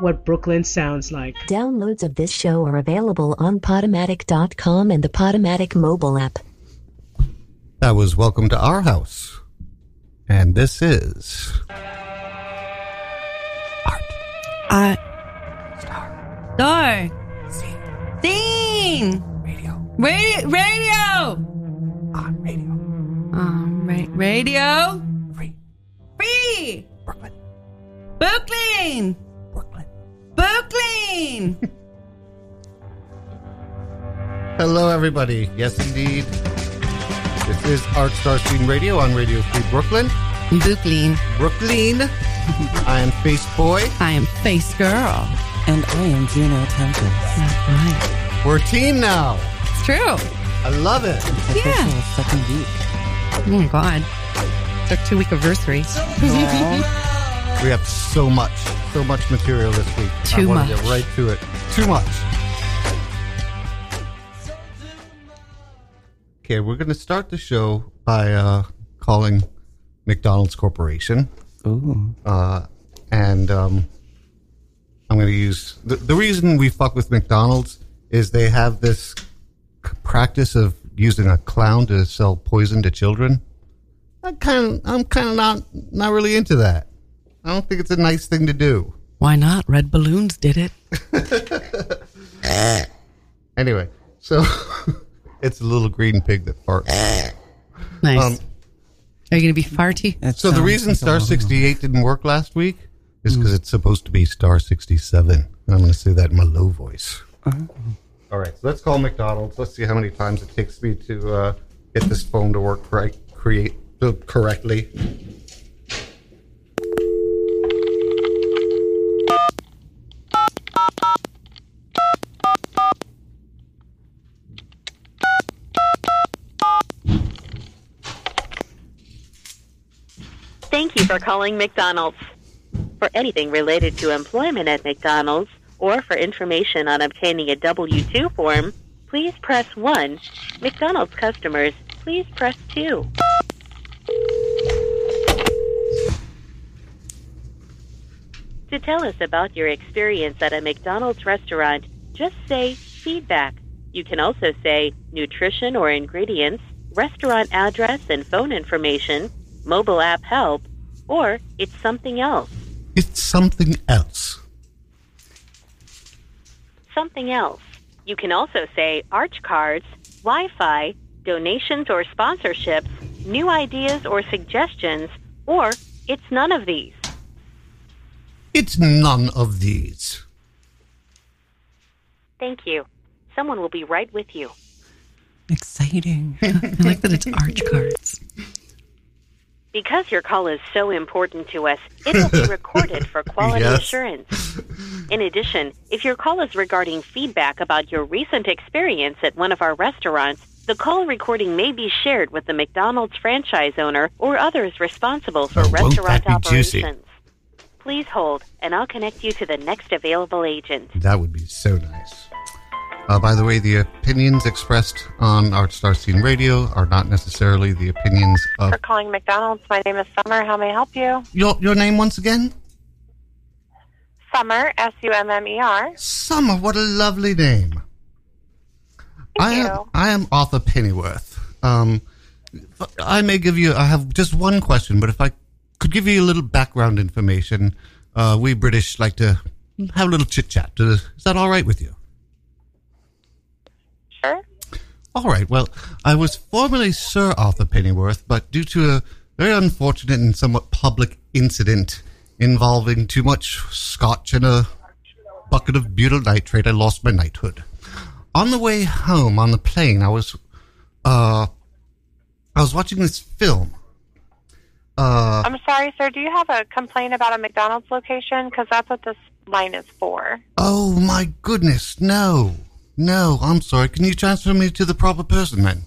what Brooklyn sounds like. Downloads of this show are available on Podomatic.com and the Podomatic mobile app. That was Welcome to Our House. And this is. Art. I. Star. Star. Scene. Scene. Radio. Radio. Radio. On radio. Um, ra- radio. Free. Free. Brooklyn. Brooklyn. Brooklyn. Brooklyn. Hello, everybody. Yes, indeed. This is Art Star Scene Radio on Radio Free Brooklyn. Brooklyn. Brooklyn. I am Face Boy. I am Face Girl. And I am Juno Tempest. That's right. We're a team now. It's true. I love it. Yeah. Official second week. Oh my God. It's our two week anniversary. We have so much, so much material this week. Too to much. get right to it. Too much. Okay, we're going to start the show by uh, calling McDonald's Corporation. Ooh. uh, and um, I'm going to use the, the reason we fuck with McDonald's is they have this c- practice of using a clown to sell poison to children. I kind of, I'm kind of not not really into that. I don't think it's a nice thing to do. Why not? Red balloons did it. Anyway, so it's a little green pig that farts. Nice. Um, Are you going to be farty? That So the reason like Star 68 didn't work last week is because it's supposed to be Star 67. And I'm going to say that in my low voice. All right, so let's call McDonald's. Let's see how many times it takes me to uh, get this phone to work right, create uh, correctly. Thank you for calling McDonald's. For anything related to employment at McDonald's or for information on obtaining a W 2 form, please press 1. McDonald's customers, please press 2. To tell us about your experience at a McDonald's restaurant, just say feedback. You can also say nutrition or ingredients, restaurant address and phone information, mobile app help, or it's something else. It's something else. Something else. You can also say arch cards, Wi Fi, donations or sponsorships, new ideas or suggestions, or it's none of these. It's none of these. Thank you. Someone will be right with you. Exciting. I like that it's arch cards. Because your call is so important to us, it will be recorded for quality Yes. assurance. In addition, if your call is regarding feedback about your recent experience at one of our restaurants, the call recording may be shared with the McDonald's franchise owner or others responsible for Oh, restaurant be juicy. operations. Please hold, and I'll connect you to the next available agent. That would be so nice. Uh, by the way, the opinions expressed on Art Star Scene Radio are not necessarily the opinions of for calling McDonald's. My name is Summer. How may I help you? your your name once again. Summer, S U M M E R. Summer, what a lovely name. I am. I am Arthur Pennyworth. Um, I may give you. I have just one question, but if I could give you a little background information, uh, we British like to have a little chit chat. Is that all right with you? Sure. All right. Well, I was formerly Sir Arthur Pennyworth, but due to a very unfortunate and somewhat public incident involving too much scotch and a bucket of butyl nitrate, I lost my knighthood. On the way home on the plane, I was, uh, I was watching this film. Uh, I'm sorry, sir. Do you have a complaint about a McDonald's location? Because that's what this line is for. oh my goodness, no, no, I'm sorry. Can you transfer me to the proper person then?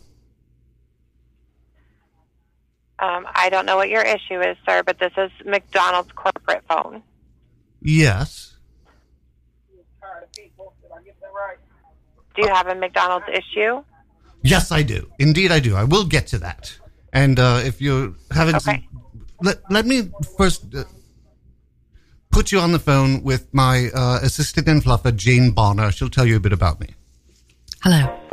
Um, I don't know what your issue is, sir, but this is McDonald's corporate phone. Yes. Do you have a McDonald's issue? Yes, I do. Indeed, I do. I will get to that. And uh, if you're having, some, Okay. let let me first. Uh, put you on the phone with my uh, assistant and fluffer, Jane Bonner. She'll tell you a bit about me. Hello.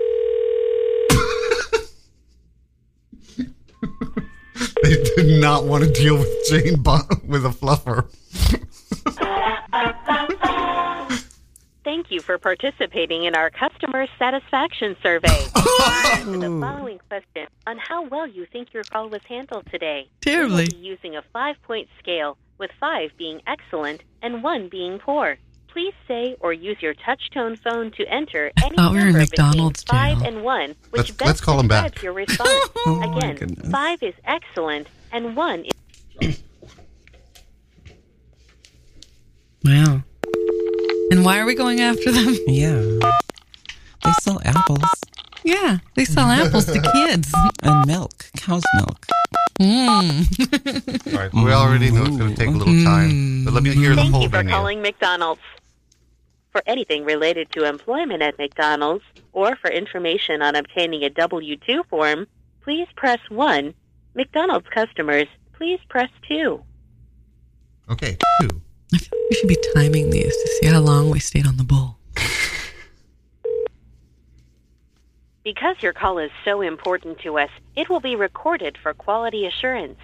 They did not want to deal with Jane Bonner with a fluffer. Thank you for participating in our customer satisfaction survey. Answer the following question on how well you think your call was handled today. Terribly. We will be using a five-point scale, with five being excellent and one being poor. Please say or use your touch-tone phone to enter any thought we were in number McDonald's between five jail. and one, which Let's- best let's call 'em describes back. your response. Oh, Again, five is excellent and one is Wow. And why are we going after them? Yeah. They sell apples Yeah, they sell apples to kids. and milk, cow's milk. Mm. All right, we already know it's going to take a little time, but let me hear the whole thing. Thank you for venue. calling McDonald's. For anything related to employment at McDonald's or for information on obtaining a W 2 form, please press 1. McDonald's customers, please press 2. Okay, two. I feel like we should be timing these to see how long we stayed on the bull. Because your call is so important to us, it will be recorded for quality assurance.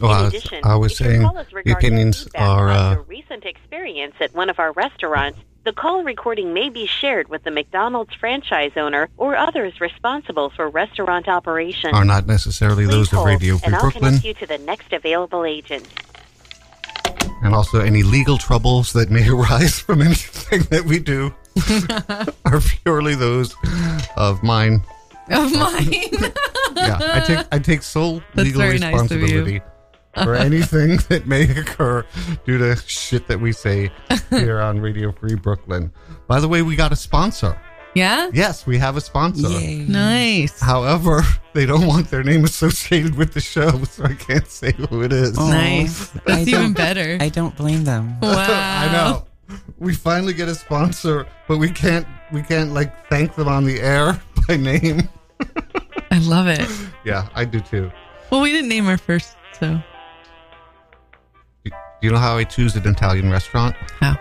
Well, I In was, addition, I was if your saying call is the regarding opinions are. Uh, your recent experience at one of our restaurants. The call recording may be shared with the McDonald's franchise owner or others responsible for restaurant operations. are not necessarily Please those of hold, Radio Free and I'll Brooklyn, connect you to the next available agent. and also any legal troubles that may arise from anything that we do are purely those of mine. Of mine. Yeah, I take I take sole That's legal very nice of you. responsibility for anything that may occur due to shit that we say here on Radio Free Brooklyn. By the way, we got a sponsor. yeah? Yes, we have a sponsor. Yay. Nice. However, they don't want their name associated with the show, so I can't say who it is. Oh, Nice. I That's even better. I don't blame them. wow. I know. We finally get a sponsor, but we can't we can't like thank them on the air by name. I love it. Yeah, I do too. Well, we didn't name our first, so. Do you know how I choose an Italian restaurant? How?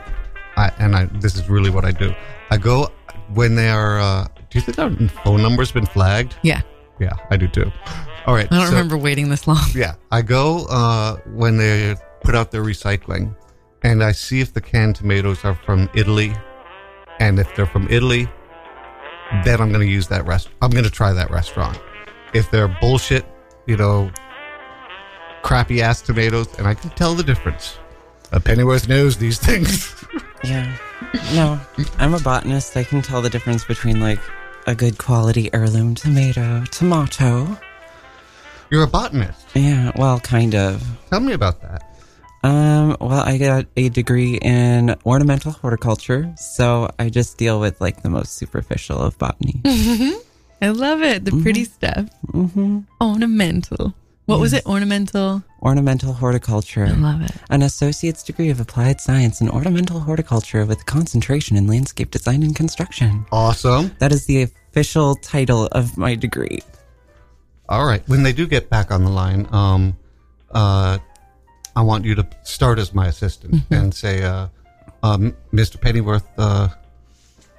I, and I this is really what I do. I go when they are. Uh, do you think our phone number's been flagged? Yeah. Yeah, I do too. All right. I don't so- remember waiting this long. Yeah, I go uh, when they put out their recycling, and I see if the canned tomatoes are from Italy, and if they're from Italy, then I'm going to use that rest. I'm going to try that restaurant. If they're bullshit, you know, crappy ass tomatoes, and I can tell the difference. A Pennyworth knows these things. Yeah. No, I'm a botanist. I can tell the difference between like a good quality heirloom tomato, tomato. You're a botanist. Yeah, well, kind of. Tell me about that. Um, well, I got a degree in ornamental horticulture, so I just deal with like the most superficial of botany. I love it. The pretty stuff. hmm Ornamental. What was it? Ornamental. Ornamental horticulture. I love it. An associate's degree of applied science in ornamental horticulture with concentration in landscape design and construction. Awesome. That is the official title of my degree. All right. When they do get back on the line, um, uh, I want you to start as my assistant and say, uh, um, Mr. Pennyworth,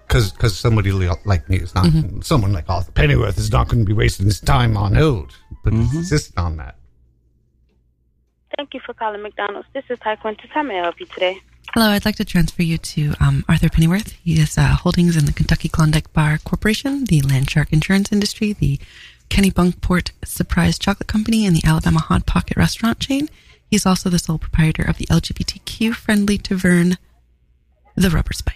because because somebody like me is not someone like Arthur Pennyworth is not going to be wasting his time on hold, but insist on that. Thank you for calling McDonald's. This is Ty Quintus. How may I help you today? Hello, I'd like to transfer you to um, Arthur Pennyworth. He has uh, holdings in the Kentucky Klondike Bar Corporation, the Landshark Insurance Industry, the Kennebunkport Surprise Chocolate Company, and the Alabama Hot Pocket restaurant chain. He's also the sole proprietor of the LGBTQ friendly tavern, The Rubber Spike.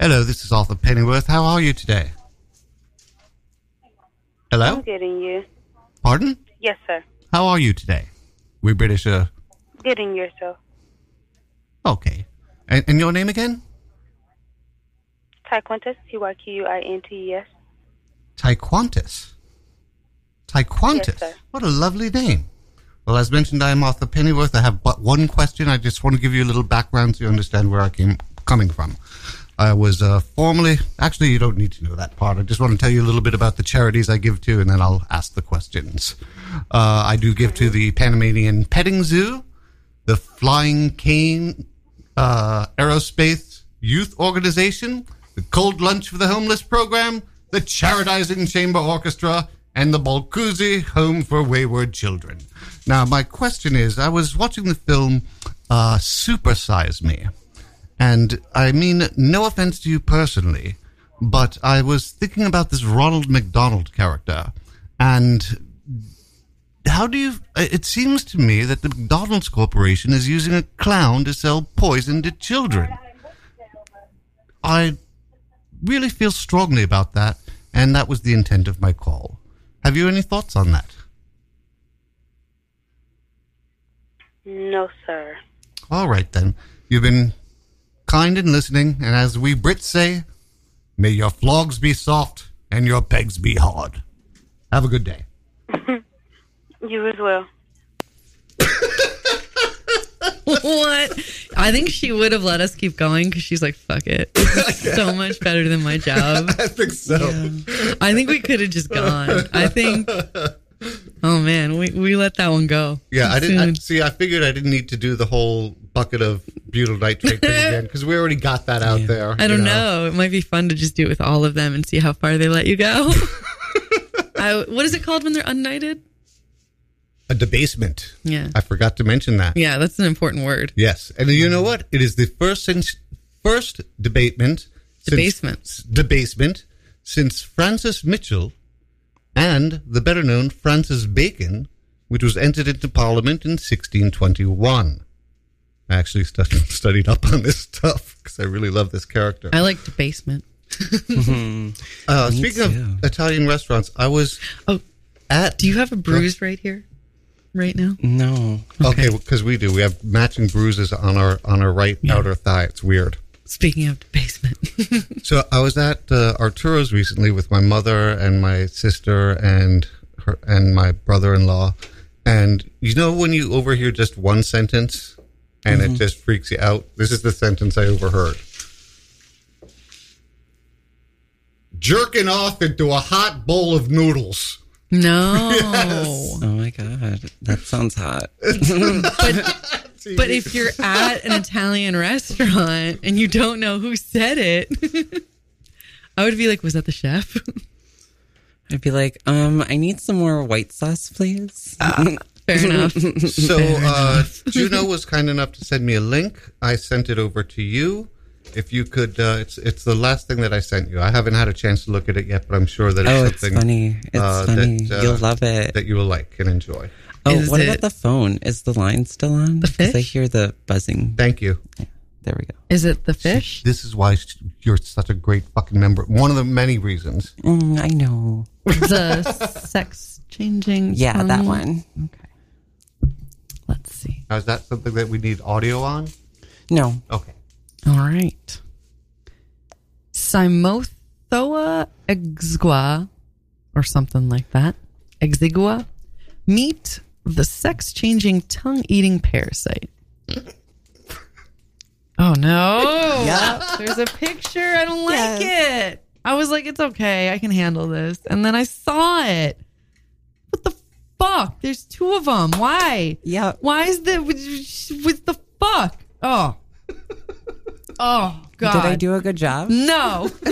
Hello, this is Arthur Pennyworth. How are you today? Hello? I'm getting you. Pardon? Yes, sir. How are you today? We British, uh, Getting yourself. okay. And, and your name again? Ty Quintus. T Y Q U I N T E S. Taequantis. Taequantis. Yes, sir. what a lovely name. Well, as mentioned, I am Arthur Pennyworth. I have but one question. I just want to give you a little background so you understand where I came coming from. I was uh, formerly, actually, you don't need to know that part. I just want to tell you a little bit about the charities I give to, and then I'll ask the questions. Uh, I do give to the Panamanian Petting Zoo, the Flying Cane uh, Aerospace Youth Organization, the Cold Lunch for the Homeless Program, the Charitizing Chamber Orchestra, and the Balkuzi Home for Wayward Children. Now, my question is I was watching the film uh, Supersize Me, and I mean, no offense to you personally, but I was thinking about this Ronald McDonald character, and how do you? It seems to me that the McDonald's Corporation is using a clown to sell poison to children. I really feel strongly about that, and that was the intent of my call. Have you any thoughts on that? No, sir. All right, then. You've been kind in listening, and as we Brits say, may your flogs be soft and your pegs be hard. Have a good day. You as well. what? I think she would have let us keep going because she's like, fuck it. It's so much better than my job. I think so. I think we could have just gone. I think, oh man, we, we let that one go. Yeah, I didn't I, see. I figured I didn't need to do the whole bucket of butyl nitrate thing again because we already got that out there. I don't know. It might be fun to just do it with all of them and see how far they let you go. I, what is it called when they're unknighted? A debasement. Yeah. I forgot to mention that. Yeah, that's an important word. Yes, and you know what? It is the first since first debatement, Debasement. since, debasement since Francis Mitchell and the better known Francis Bacon, which was entered into Parliament in 1621. I actually studied, studied up on this stuff because I really love this character. I like debasement. Uh, speaking too. of Italian restaurants, I was Oh, at. do you have a bruise right here, right now? No. Okay, because we do. We have matching bruises on our on our right outer thigh. It's weird. Speaking of the basement. So I was at uh, Arturo's recently with my mother and my sister and her and my brother-in-law, and you know when you overhear just one sentence and it just freaks you out. This is the sentence I overheard. Jerking off into a hot bowl of noodles. No. Oh my god, that sounds hot. But if you're at an Italian restaurant and you don't know who said it, I would be like, "Was that the chef?" I'd be like, um, I need some more white sauce, please. Fair enough. So uh, Juno was kind enough to send me a link. I sent it over to you. If you could, uh, it's it's the last thing that I sent you. I haven't had a chance to look at it yet, but I'm sure that it's oh, it's something funny. It's uh, funny. that, uh, You'll love it. that you will like and enjoy. oh, Is what it- about the phone? Is the line still on? The 'Cause I hear the buzzing. Thank you. There we go. Is it the fish? This is why sh- you're such a great fucking member. One of the many reasons. Mm, I know. the sex changing? Yeah, that one. Okay. Let's see. Now, is that something that we need audio on? No. Okay. All right. Cymothoa exigua, or something like that. Exigua. Meet the sex changing tongue eating parasite. Oh no. Yeah. There's a picture. I don't like it. I was like, it's okay. I can handle this. And then I saw it. What the fuck? There's two of them. Why? Yeah. Why is the with the fuck? Oh. Oh God. Did I do a good job? No.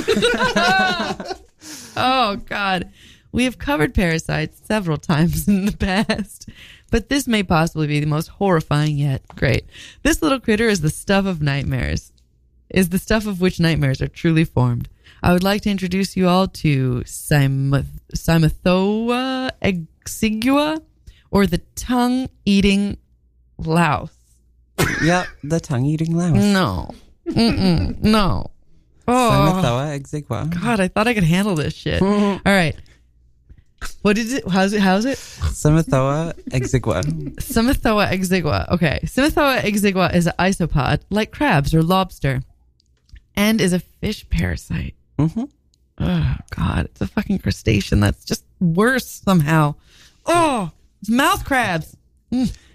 oh God. We have covered parasites several times in the past, but this may possibly be the most horrifying yet. Great. This little critter is the stuff of nightmares. Is the stuff of which nightmares are truly formed. I would like to introduce you all to Simoth- Cymothoa exigua, or the tongue-eating louse. yep. The tongue eating louse. No. Mm-mm. No. Oh. God, I thought I could handle this shit. All right. What is it? How's it? How's it? Cymothoa exigua. Cymothoa exigua. Okay. Cymothoa exigua is an isopod like crabs or lobster and is a fish parasite. Mhm. Oh, God. It's a fucking crustacean that's just worse somehow. Oh, it's mouth crabs.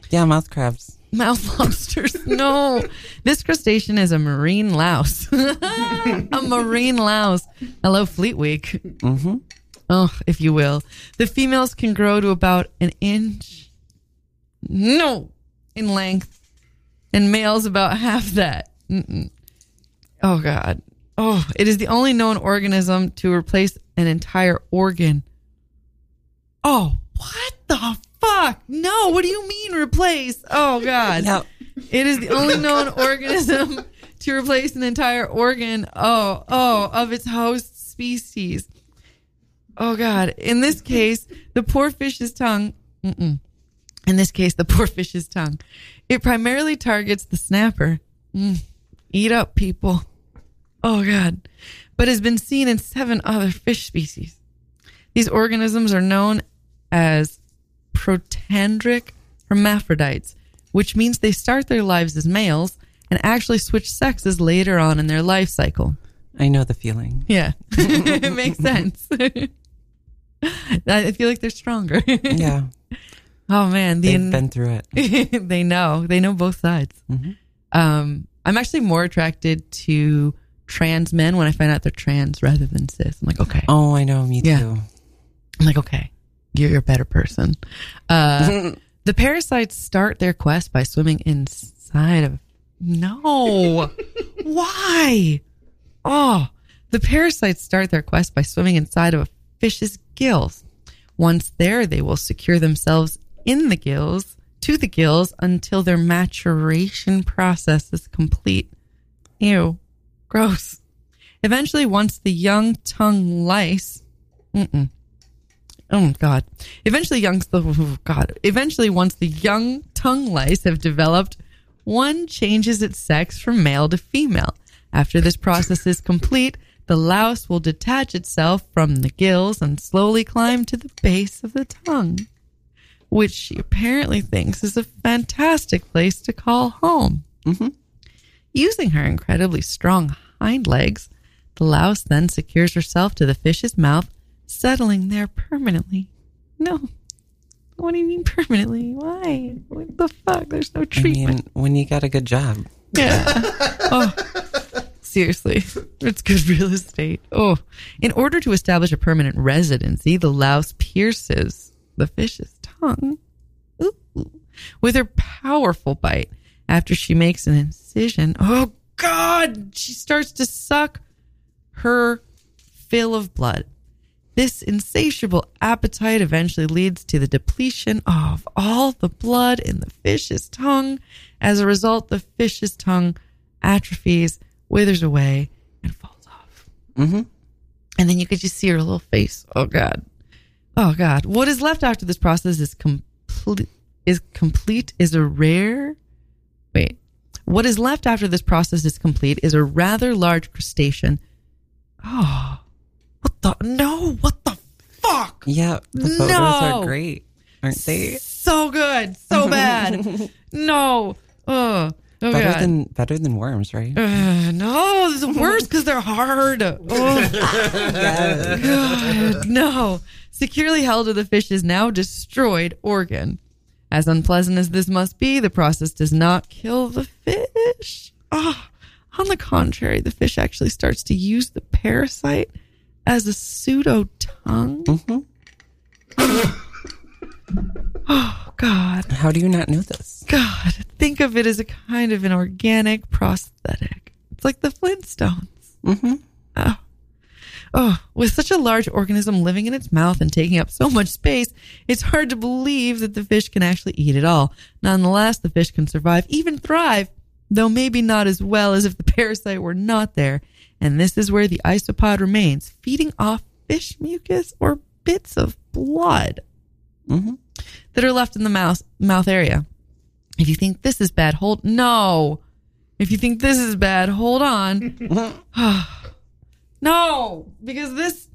Yeah, mouth crabs. Mouth lobsters. No. this crustacean is a marine louse. a marine louse. Hello, Fleet Week. Mm-hmm. Oh, if you will. The females can grow to about an inch. No, in length. and males about half that. Mm-mm. Oh God. Oh, it is the only known organism to replace an entire organ. Oh, what the fuck? No, what do you mean replace? Oh God. Yeah. It is the only known organism to replace an entire organ. Oh, oh, of its host species. Oh God. In this case, the poor fish's tongue. Mm-mm. In this case, the poor fish's tongue. It primarily targets the snapper. Mm. Eat up, people. Oh God. But has been seen in seven other fish species. These organisms are known as protandric hermaphrodites, which means they start their lives as males and actually switch sexes later on in their life cycle. I know the feeling. Yeah, it makes sense. I feel like they're stronger. Yeah. oh man, the They've been through it. they know. They know both sides. Um, I'm actually more attracted to trans men when I find out they're trans rather than cis. I'm like, okay. Oh, I know. Me Yeah. too. I'm like, okay, you're, a better person. Uh, the parasites start their quest by swimming inside of. No. Why? Oh, the parasites start their quest by swimming inside of a fish's gills. Once there, they will secure themselves in the gills, to the gills, until their maturation process is complete. Ew. Gross. Eventually, once the young tongue lice. Oh God! Eventually, young oh, God. Eventually, once the young tongue lice have developed, one changes its sex from male to female. After this process is complete, the louse will detach itself from the gills and slowly climb to the base of the tongue, which she apparently thinks is a fantastic place to call home. Mm-hmm. Using her incredibly strong hind legs, the louse then secures herself to the fish's mouth, settling there permanently. No. What do you mean permanently? Why? What the fuck? There's no I treatment. mean, when you got a good job. Yeah. oh, seriously, it's good real estate. Oh, in order to establish a permanent residency, the louse pierces the fish's tongue Ooh. with her powerful bite. After she makes an incision, oh God, she starts to suck her fill of blood. This insatiable appetite eventually leads to the depletion of all the blood in the fish's tongue. As a result, the fish's tongue atrophies, withers away, and falls off. Mm-hmm. And then you could just see her little face. Oh God. Oh God. What is left after this process is complete is complete is a rare wait. What is left after this process is complete is a rather large crustacean. Oh. The no, what the fuck? Yeah, the photos No. are great, aren't they? So good. So bad. no. Oh. Oh better God. than better than worms, right? Uh, no, this is worse because they're hard. Oh, God, no. Securely held to the fish's now destroyed organ. As unpleasant as this must be, the process does not kill the fish. Ah, on the contrary, the fish actually starts to use the parasite as a pseudo tongue. oh, God. How do you not know this? God, think of it as a kind of an organic prosthetic. It's like the Flintstones. Mm-hmm. Oh. Oh, with such a large organism living in its mouth and taking up so much space, it's hard to believe that the fish can actually eat it all. Nonetheless, the fish can survive, even thrive, though maybe not as well as if the parasite were not there. And this is where the isopod remains, feeding off fish mucus or bits of blood mm-hmm. that are left in the mouth mouth area. If you think this is bad, hold no. If you think this is bad, hold on. no, because this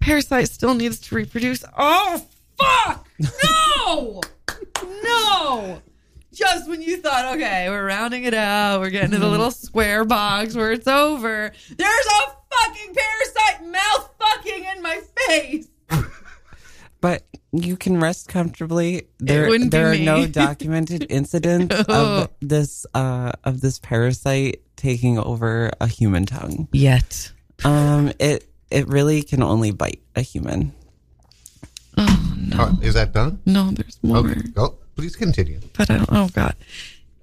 parasite still needs to reproduce. Oh fuck! No, no. Just when you thought, okay, we're rounding it out, we're getting to the little square box where it's over. There's a fucking parasite mouth fucking in my face. But you can rest comfortably. There, wouldn't be there are me. no documented incidents Oh. of this uh, of this parasite taking over a human tongue. Yet. Um, it it really can only bite a human. Oh no. Oh, is that done? No, there's more. Okay. Oh, please continue. But I don't, oh god.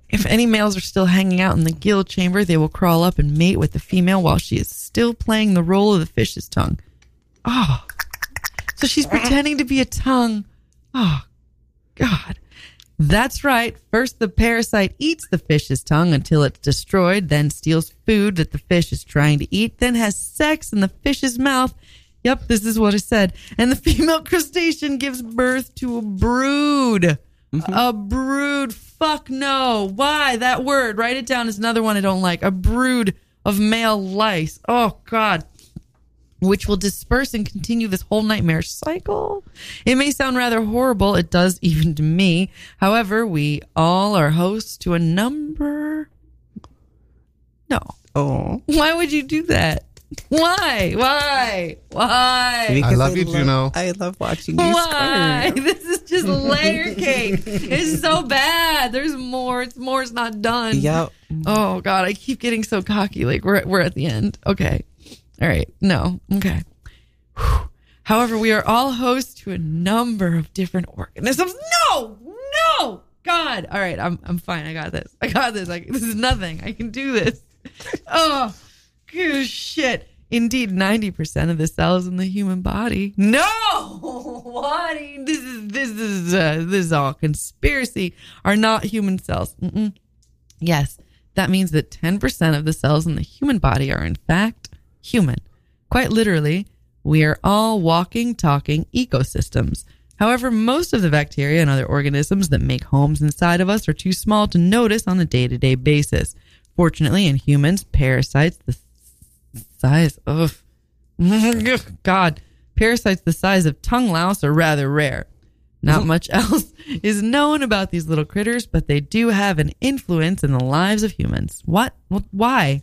If any males are still hanging out in the gill chamber, they will crawl up and mate with the female while she is still playing the role of the fish's tongue. Oh, so she's pretending to be a tongue. Oh, God. That's right. First, the parasite eats the fish's tongue until it's destroyed, then steals food that the fish is trying to eat, then has sex in the fish's mouth. Yep, this is what I said. And the female crustacean gives birth to a brood. Mm-hmm. A brood. Fuck no. Why? That word. Write it down. Is another one I don't like. A brood of male lice. Oh, God which will disperse and continue this whole nightmare cycle. It may sound rather horrible. It does even to me. However, we all are hosts to a number. No. Oh. Why would you do that? Why? Why? Why? Because love you, Juno. I love watching you Why? squirt. This is just layer cake. It's so bad. There's more. It's more. It's not done. Yep. Oh God, I keep getting so cocky. Like we're we're at the end. Okay. All right. No. Okay. Whew. However, we are all hosts to a number of different organisms. No, no, God. All right, I'm I'm fine. I got this. I got this. Like this is nothing. I can do this. Oh, good shit. Indeed, ninety percent of the cells in the human body. No, what? This is this is uh, this is all conspiracy. Are not human cells. Mm-mm. Yes, that means that 10% of the cells in the human body are in fact human. Quite literally, we are all walking, talking ecosystems. However, most of the bacteria and other organisms that make homes inside of us are too small to notice on a day to day basis. Fortunately, in humans, parasites the size of God, parasites the size of tongue louse are rather rare. Not mm-hmm. much else is known about these little critters, but they do have an influence in the lives of humans. What? Wh- Why?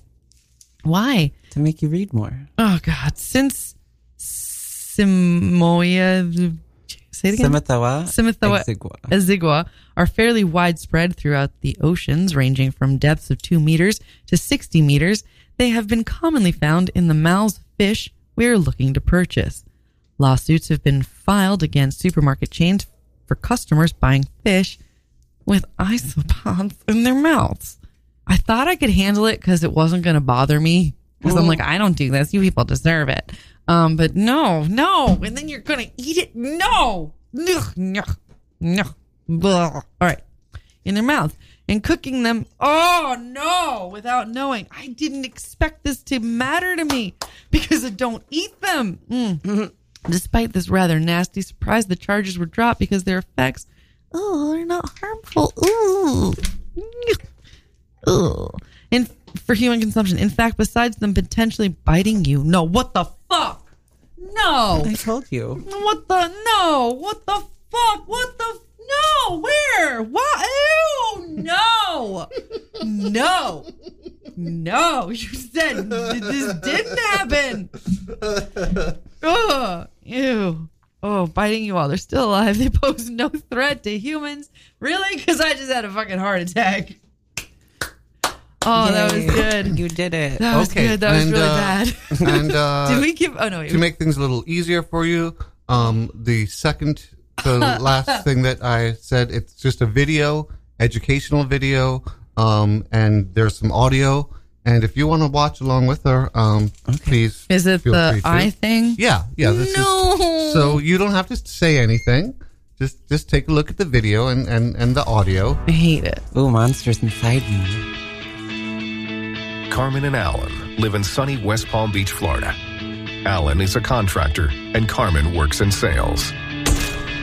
Why? To make you read more. Oh God! Since Simoia, say it again. Simatawa. Simatawa exigua. azigua are fairly widespread throughout the oceans, ranging from depths of two meters to 60 meters. They have been commonly found in the mouths of fish we are looking to purchase. Lawsuits have been filed against supermarket chains for customers buying fish with isopods in their mouths. I thought I could handle it because it wasn't going to bother me. Because I'm like, I don't do this. You people deserve it. Um, but no, no. And then you're to eat it. No. No. No. No. All right. In their mouth. And cooking them. Oh, no. Without knowing. I didn't expect this to matter to me because I don't eat them. Mm. Despite this rather nasty surprise, the charges were dropped because their effects, oh, they're not harmful. Ooh. Ugh. In for human consumption. In fact, besides them potentially biting you, no, what the fuck? No. I told you. What the no? What the fuck? What the no? Where? What? Ew! No! No! No! You said this didn't happen. Ugh! Ew! Oh, biting you while they're still alive. They pose no threat to humans. Really? Because I just had a fucking heart attack. Oh, that was good. You did it. That was Okay, good. That was and, really uh, bad. and uh, Did we give? Oh no! Wait, to make things a little easier for you, um, the second the last thing that I said, it's just a video, educational video, um, and there's some audio. And if you want to watch along with her, um, please. is it feel the free to. eye thing? Yeah, yeah. This No. is so you don't have to say anything. Just just take a look at the video and and and the audio. I hate it. Ooh, monsters inside me. Carmen and Alan live in sunny West Palm Beach, Florida. Alan is a contractor, and Carmen works in sales.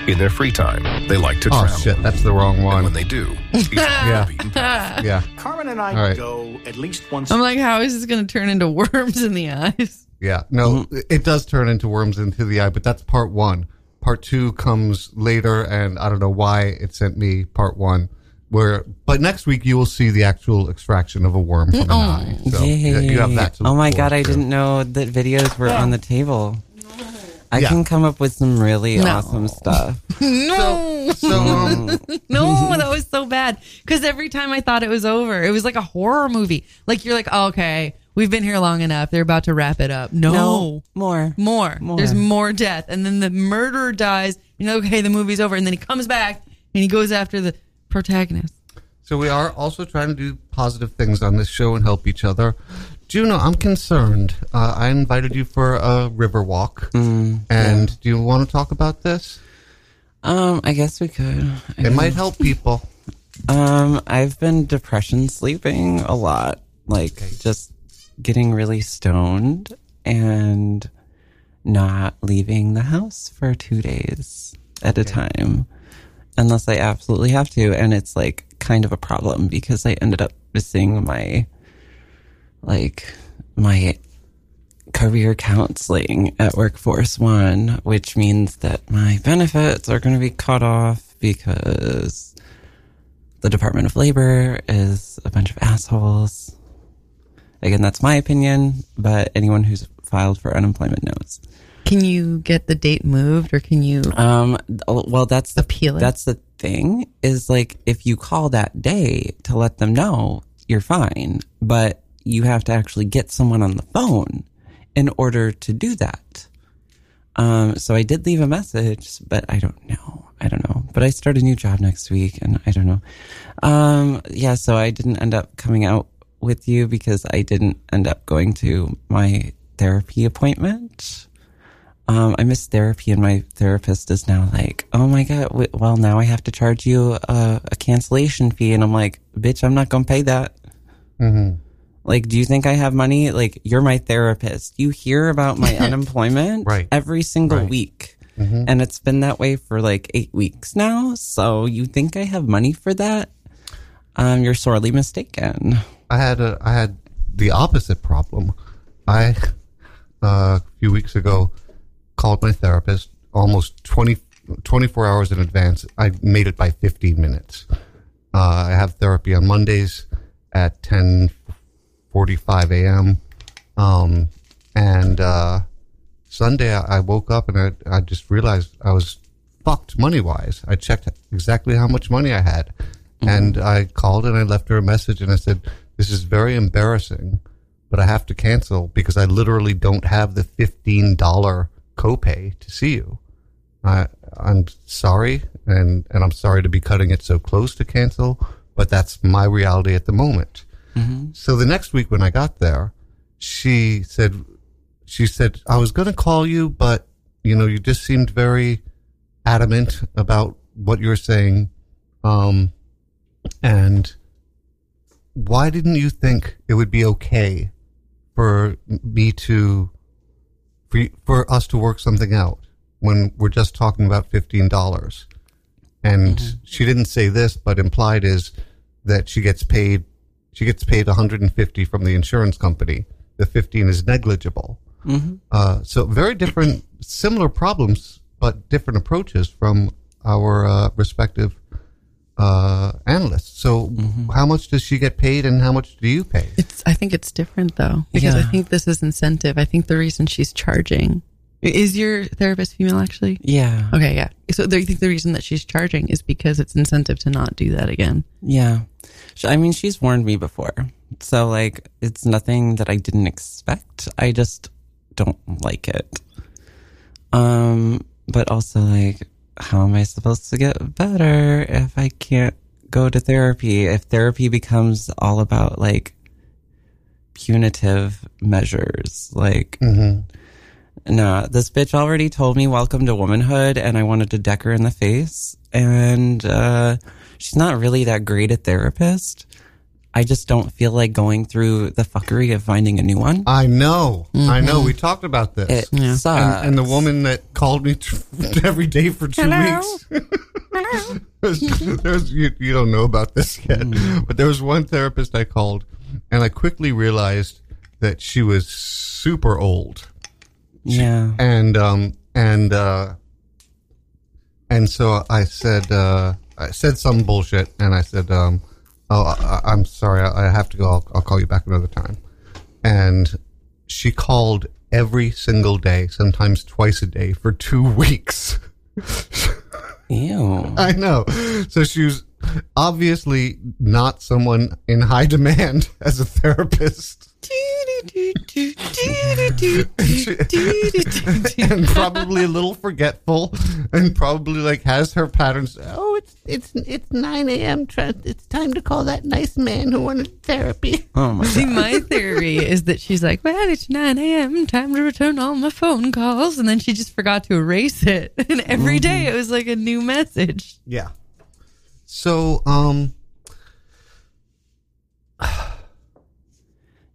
In their free time, they like to Oh travel. shit, that's the wrong And one. when they do, he's Yeah. the beaten path. Yeah, Carmen and I All right. go at least once. I'm like, how is this going to turn into worms in the eyes? yeah. No, it does turn into worms into the eye, but that's part one. Part two comes later, and I don't know why it sent me part one. Where, but next week you will see the actual extraction of a worm from an eye. So yeah, you have that. To oh my forward god, I to. didn't know that videos were on the table. I Yeah. can come up with some really No. awesome stuff. No, So, um, no, that was so bad. Because every time I thought it was over, it was like a horror movie. Like you're like, oh, okay, we've been here long enough. They're about to wrap it up. No, No, more. more. More. There's more death, and then the murderer dies. You know, okay, the movie's over, and then he comes back and he goes after the protagonist. So we are also trying to do positive things on this show and help each other. Juno, I'm concerned. Uh, I invited you for a river walk, and do you want to talk about this? Um, I guess we could. It might help people. Um, I've been depression sleeping a lot, like just getting really stoned and not leaving the house for two days at a time, unless I absolutely have to. And it's like kind of a problem because I ended up missing my, like, my career counseling at Workforce One, which means that my benefits are going to be cut off because the Department of Labor is a bunch of assholes. Again, that's my opinion, but anyone who's filed for unemployment knows. Can you get the date moved or can you Um, well, that's the, appeal it? that's the thing is like if you call that day to let them know, you're fine, but you have to actually get someone on the phone in order to do that. Um, so I did leave a message, but I don't know. I don't know. But I start a new job next week and I don't know. Um, yeah, so I didn't end up coming out with you because I didn't end up going to my therapy appointment. Um, I missed therapy, and my therapist is now like, "Oh my god, well now I have to charge you a, a cancellation fee," and I'm like, "Bitch, I'm not gonna pay that." Like, do you think I have money? Like, you're my therapist. You hear about my unemployment Right. every single Right. week, and it's been that way for like eight weeks now. So you think I have money for that? Um, you're sorely mistaken. I had a I had the opposite problem. I uh, a few weeks ago called my therapist almost 20, 24 hours in advance. I made it by 15 minutes. Uh, I have therapy on Mondays at 10:45 a.m. Um, and uh, Sunday I, I woke up and I, I just realized I was fucked money wise. I checked exactly how much money I had. And I called and I left her a message and I said, This is very embarrassing, but I have to cancel because I literally don't have the $15 copay to see you. I, I'm sorry, and, and I'm sorry to be cutting it so close to cancel, but that's my reality at the moment. So the next week when I got there, she said, she said, I was going to call you, but you know, you just seemed very adamant about what you're saying. Um, and why didn't you think it would be okay for me to, for, for us to work something out when we're just talking about $15? And she didn't say this, but implied is that she gets paid, she gets paid 150 from the insurance company. The 15 is negligible. Uh, so very different, similar problems, but different approaches from our uh, respective uh, analysts. So, how much does she get paid, and how much do you pay? It's. I think it's different though because I think this is incentive. I think the reason she's charging is your therapist female actually. Yeah. Okay, yeah. So do you think the reason that she's charging is because it's incentive to not do that again? Yeah. I mean, she's warned me before. So, like, it's nothing that I didn't expect. I just don't like it. Um, but also, like, how am I supposed to get better if I can't go to therapy? If therapy becomes all about, like, punitive measures, like, no, this bitch already told me welcome to womanhood and I wanted to deck her in the face. And uh, she's not really that great a therapist. I just don't feel like going through the fuckery of finding a new one. I know, I know. We talked about this, It sucks. and, and the woman that called me t- every day for two weeks. there's, there's- you, you don't know about this yet, but there was one therapist I called, and I quickly realized that she was super old. yeah. and um and uh and so I said uh I said some bullshit and I said um oh I, I'm sorry. I, I have to go. I'll, I'll call you back another time. And she called every single day sometimes twice a day for two weeks. Ew. I know. So she was obviously not someone in high demand as a therapist and probably a little forgetful, and probably like has her patterns. Oh, it's it's it's nine a.m. It's time to call that nice man who wanted therapy. Oh my See, my theory is that she's like, well, it's 9 a.m., time to return all my phone calls. And then she just forgot to erase it. And every mm-hmm. day it was like a new message. Yeah. So, um,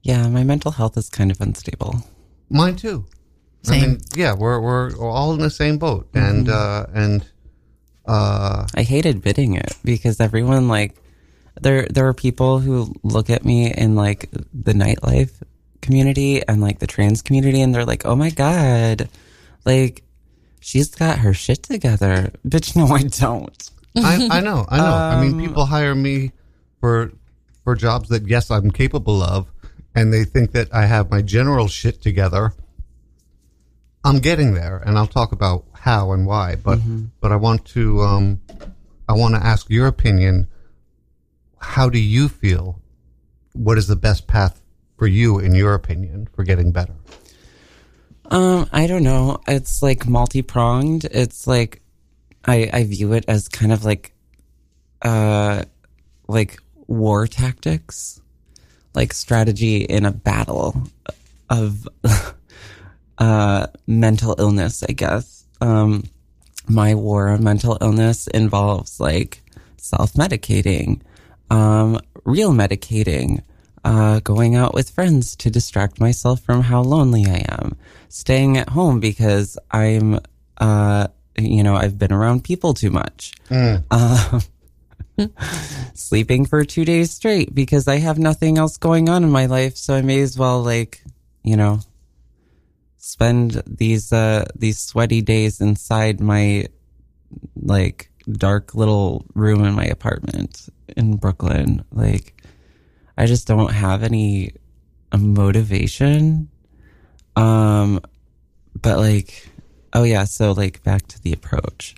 Yeah, my mental health is kind of unstable. mine too. I Same. mean, yeah, we're we're all in the same boat, and uh, and uh, I hate admitting it because everyone like there there are people who look at me in like the nightlife community and like the trans community and they're like, "Oh my god. Like she's got her shit together." Bitch, no I don't. I, I know, I know. I mean, people hire me for for jobs that yes, I'm capable of, and they think that I have my general shit together. I'm getting there, and I'll talk about how and why. But but I want to um, I want to ask your opinion. How do you feel? What is the best path for you, in your opinion, for getting better? Um, I don't know. It's like multi-pronged. It's like I I view it as kind of like uh like war tactics, like strategy in a battle of uh mental illness, I guess. Um my war on mental illness involves like self-medicating, um real medicating, uh, going out with friends to distract myself from how lonely I am, staying at home because I'm, uh, you know, I've been around people too much, Um, sleeping for two days straight because I have nothing else going on in my life, so I may as well, like, you know, spend these uh these sweaty days inside my like dark little room in my apartment in Brooklyn, like. I just don't have any uh, motivation. Um, but like, oh yeah, so like back to the approach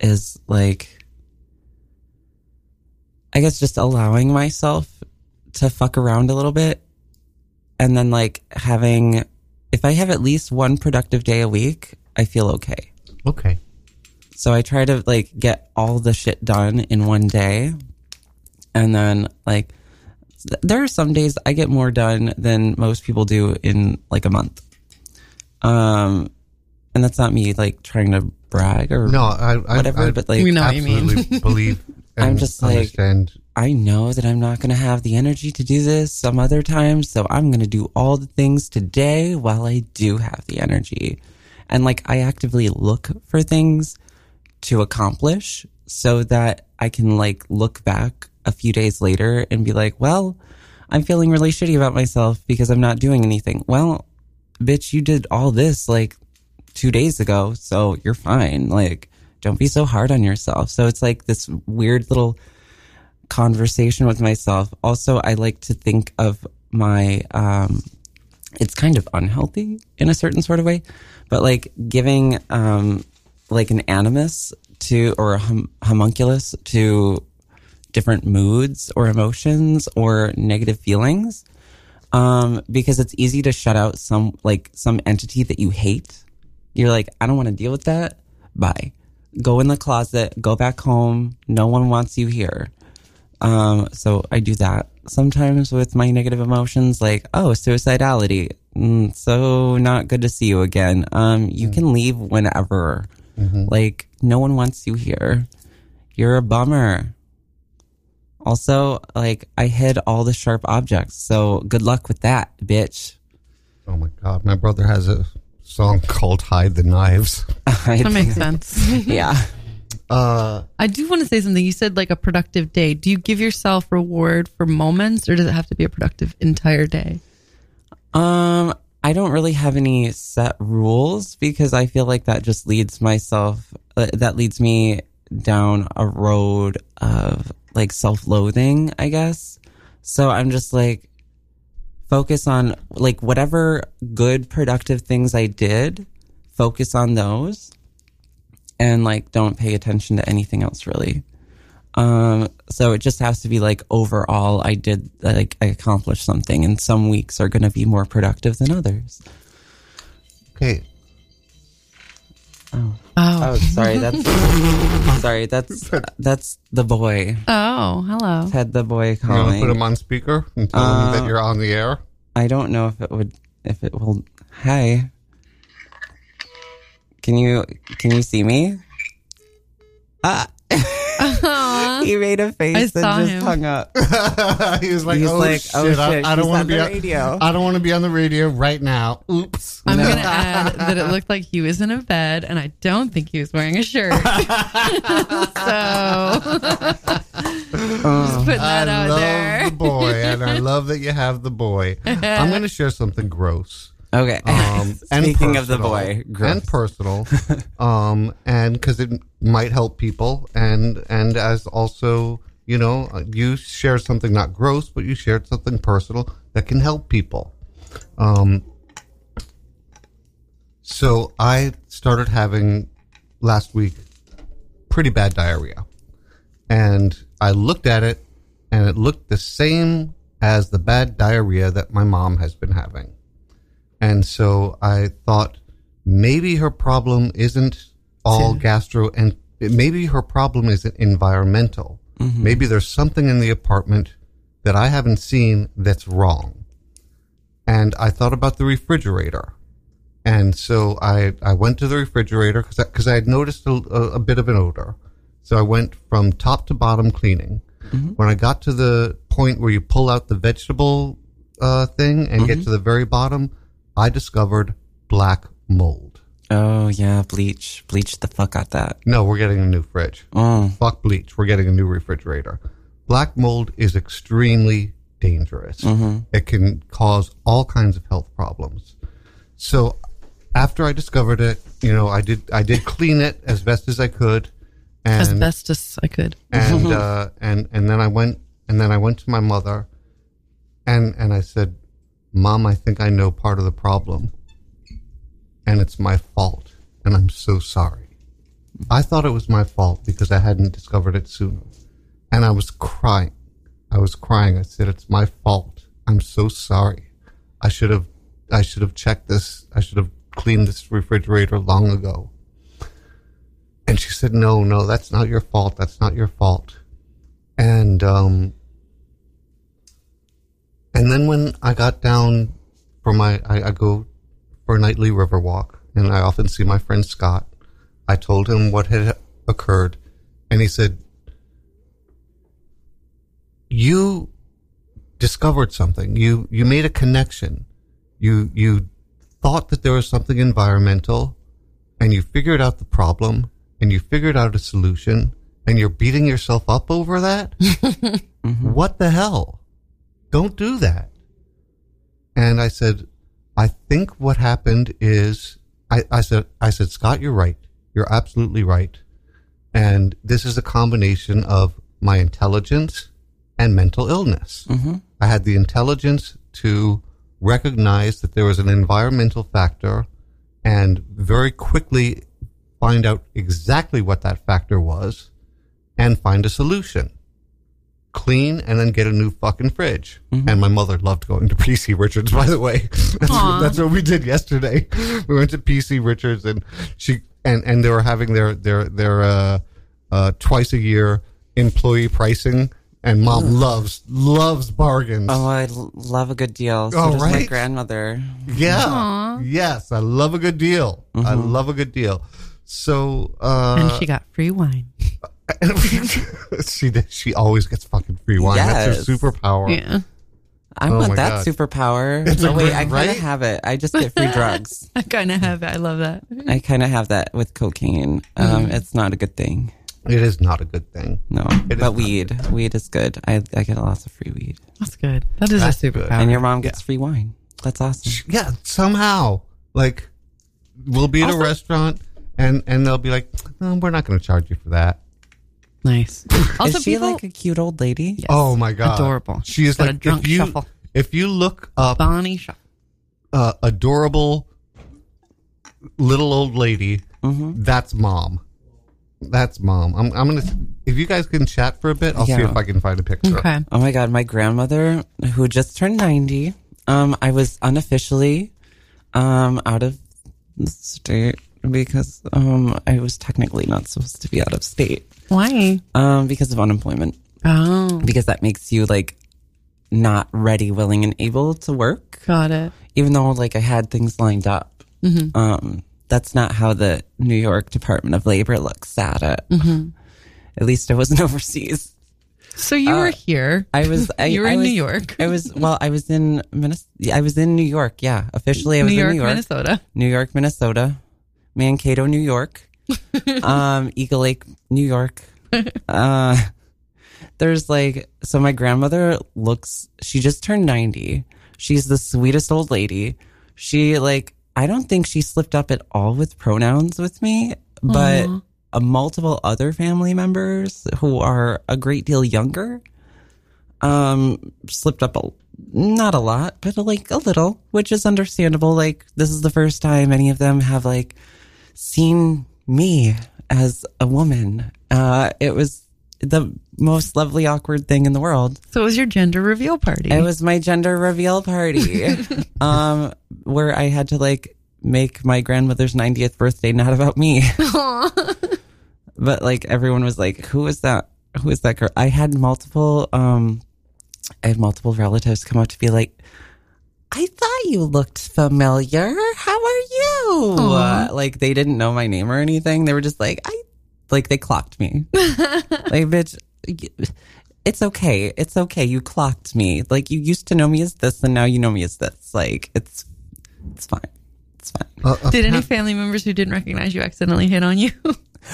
is like, I guess just allowing myself to fuck around a little bit and then like having, if I have at least one productive day a week, I feel okay. Okay. So I try to like get all the shit done in one day. And then like th- there are some days I get more done than most people do in like a month. Um and that's not me like trying to brag or No, I, I whatever, I but like We know what you mean. believe. And I'm just like- understand. I know that I'm not going to have the energy to do this some other times, so I'm going to do all the things today while I do have the energy. And like I actively look for things to accomplish so that I can like look back a few days later and be like, well, I'm feeling really shitty about myself because I'm not doing anything. Well, bitch, you did all this like two days ago, so you're fine. Like, don't be so hard on yourself. So it's like this weird little conversation with myself. Also, I like to think of my, um, it's kind of unhealthy in a certain sort of way, but like giving, um, like an animus to, or a homunculus to different moods or emotions or negative feelings. Um, because it's easy to shut out some, like some entity that you hate. You're like, I don't want to deal with that. Bye. Go in the closet, go back home. No one wants you here. Um, so I do that sometimes with my negative emotions, like, oh, suicidality. Mm, so not good to see you again. Um, you can leave whenever. Like, no one wants you here. You're a bummer. Also, like, I hid all the sharp objects. So good luck with that, bitch. Oh my god, my brother has a song called "Hide the Knives." That makes sense. yeah. Uh, I do want to say something. You said like a productive day. Do you give yourself reward for moments or does it have to be a productive entire day? Um, I don't really have any set rules because I feel like that just leads myself, uh, that leads me down a road of like self loathing, I guess. So I'm just like, focus on like whatever good, productive things I did, focus on those and like don't pay attention to anything else really. Um, so it just has to be like overall, I did like I accomplished something, and some weeks are going to be more productive than others. Okay. Oh, Oh. oh, sorry. That's sorry. That's that's the boy. Oh, hello. Ted the boy You want to calling. put him on speaker and tell him that Uh, you're on the air? I don't know if it would if it will. Hi. Can you can you see me? Ah. Aw. he made a face I and saw just him. hung up. he was like, He's oh, like, oh, shit, oh, I, shit, I don't want to be on the radio." I don't want to be on the radio right now. Oops. I'm going to add that it looked like he was in a bed, and I don't think he was wearing a shirt. so, just oh. putting that I out love there. the boy, and I love that you have the boy. I'm going to share something gross. Okay. Um, Speaking of the boy, gross. and personal, um, and because it might help people, and and as also you know, you shared something not gross, but you shared something personal that can help people. Um, so I started having last week pretty bad diarrhea, and I looked at it, and it looked the same as the bad diarrhea that my mom has been having. And so I thought maybe her problem isn't all gastro and maybe her problem isn't environmental. Mm-hmm. Maybe there's something in the apartment that I haven't seen that's wrong. And I thought about the refrigerator. And so I, I went to the refrigerator because I, 'cause I had noticed a, a, a bit of an odor. So I went from top to bottom cleaning. Mm-hmm. When I got to the point where you pull out the vegetable uh, thing and get mm-hmm. to the very bottom, I discovered black mold. Oh yeah, bleach, bleach the fuck out that. No, we're getting a new fridge. Oh, Fuck bleach. We're getting a new refrigerator. Black mold is extremely dangerous. It can cause all kinds of health problems. So after I discovered it, you know, I did I did clean it as best as I could. And As best as I could. and uh, and and then I went and then I went to my mother, and and I said, "Mom, I think I know part of the problem, and it's my fault, and I'm so sorry. I thought it was my fault because I hadn't discovered it sooner, and I was crying. I was crying. I said, "It's my fault. I'm so sorry. I should have I should have checked this. I should have cleaned this refrigerator long ago." And she said, "No, no, that's not your fault. That's not your fault." And um, and then when I got down for my, I, I go for a nightly river walk, and I often see my friend Scott. I told him what had occurred, and he said, "You discovered something. You you made a connection. You you thought that there was something environmental, and you figured out the problem, and you figured out a solution, and you're beating yourself up over that. What the hell? Don't do that." And I said, I think what happened is I, I said I said, Scott, you're right. You're absolutely right. And this is a combination of my intelligence and mental illness. Mm-hmm. I had the intelligence to recognize that there was an environmental factor and very quickly find out exactly what that factor was and find a solution. Clean and then get a new fucking fridge. And my mother loved going to PC Richards, by the way. That's, Aw. that's what we did yesterday. We went to PC Richards and she and and they were having their their their uh uh twice a year employee pricing and mom loves loves bargains. oh, I l- love a good deal. So Oh, does my right? grandmother. Yeah. Aw. Yes, I love a good deal. I love a good deal. So uh and she got free wine. she did- she always gets fucking free wine. That's Yes. her superpower. Yeah. I Oh my want that God. superpower. It's a oh, wait, great- I kind right? of have it. I just get free drugs. I kind of have it. I love that. I kind of have that with cocaine. Um, It's not a good thing. It is not a good thing. No, It is but weed, weed is good. I I get lots of free weed, That's good. That is That's a good. superpower. and your mom gets free wine. That's awesome. Yeah, somehow. Like we'll be at a restaurant and and they'll be like, "Oh, "We're not going to charge you for that." Nice. Also, is she people, like a cute old lady? Yes. Oh my god. Adorable. She is Got like a drunk if you shuffle. if you look up Bonnie Shuffle. uh, adorable little old lady, Mm-hmm. that's mom. That's mom. I'm I'm going to if you guys can chat for a bit, I'll see if I can find a picture. Okay. Oh my god, my grandmother who just turned 90. Um I was unofficially um out of the state because um, I was technically not supposed to be out of state Why? um, because of unemployment. Oh, Because that makes you like not ready, willing, and able to work. got it. Even though like I had things lined up. Um, that's not how the New York Department of Labor looks at it. At least I wasn't overseas. So you were here. I was. I, You were I in was- New York. I was. Well, I was in Minnesota. I was in New York. Yeah, officially, I was New in New York, Minnesota. New York, Minnesota, Mankato, New York, um, Eagle Lake, New York. Uh, there's like, so my grandmother looks. She just turned ninety. She's the sweetest old lady. She like. I don't think she slipped up at all with pronouns with me, but uh, multiple other family members who are a great deal younger um slipped up a not a lot but like a little which is understandable like this is the first time any of them have like seen me as a woman. Uh it was the most lovely awkward thing in the world. So it was your gender reveal party. it was my gender reveal party um where i had to like make my grandmother's 90th birthday not about me. But like everyone was like who is that? Who is that girl? I had multiple um i had multiple relatives come up to be like i thought you looked familiar. How are you? Uh, like they didn't know my name or anything. They were just like i like they clocked me. Like bitch it's okay. It's okay. You clocked me. Like you used to know me as this and now you know me as this. Like it's it's fine. It's fine. Uh, uh, Did any family members who didn't recognize you accidentally hit on you?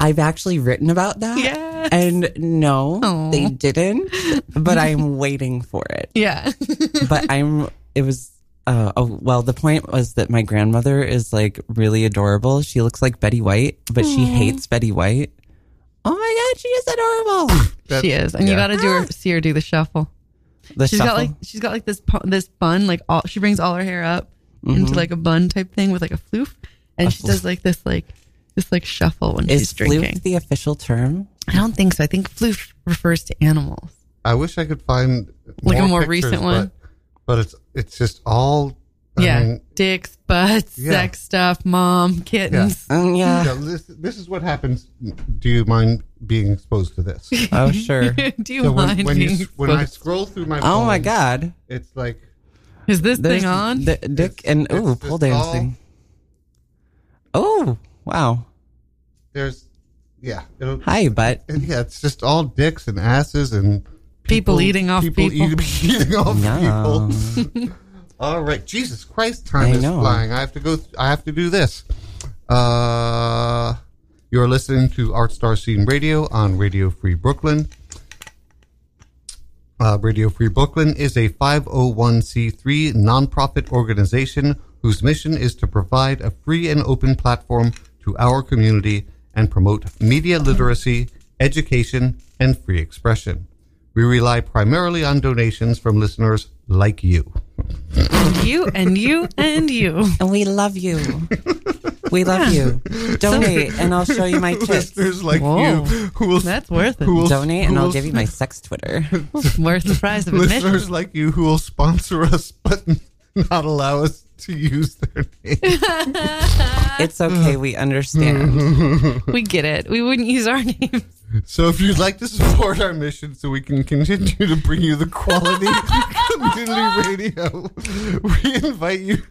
I've actually written about that. Yes. And no, Aw. they didn't. But I'm waiting for it. yeah. But I'm. It was. Uh, oh well, the point was that my grandmother is like really adorable. She looks like Betty White, but she hates Betty White. Oh my god, she is adorable. that- she is, and you got to do her, see her do the shuffle. The She's shuffle. got like she's got like this pu- this bun, like all she brings all her hair up into like a bun type thing with like a floof, and A she does like this like this like shuffle when is she's drinking. flute the official term? I don't think so. I think floof refers to animals. I wish I could find Like a more pictures, recent one? but, but it's it's just all. I yeah, mean, dicks, butts, Yeah. sex stuff, mom, kittens. Um, yeah. you this this is what happens. Do you mind being exposed to this? Oh sure. do you so mind when being you when I scroll through my oh my god. it's like Is this There's thing on? the dick It's- and it's ooh pole dancing. Oh wow. there's yeah Hi, butt. yeah it's just all dicks and asses and People eating off people. eating, eating off Yeah. people. All right, Jesus Christ, time I is know. flying. I have to go. Th- I have to do this. Uh, you're listening to Art Star Scene Radio on Radio Free Brooklyn. Uh, Radio Free Brooklyn is a 501c3 nonprofit organization whose mission is to provide a free and open platform to our community and promote media literacy, education, and free expression. We rely primarily on donations from listeners like you. you and you and you. And we love you. We love you. Donate and I'll show you my tits. Listeners like Whoa. you who will That's worth it. who will- Donate who and I'll will- give you my sex Twitter. Worth the price of admission. listeners like you who will sponsor us but not allow us to use their name. It's okay. We understand. We get it. We wouldn't use our names. So if you'd like to support our mission so we can continue to bring you the quality community radio, we invite you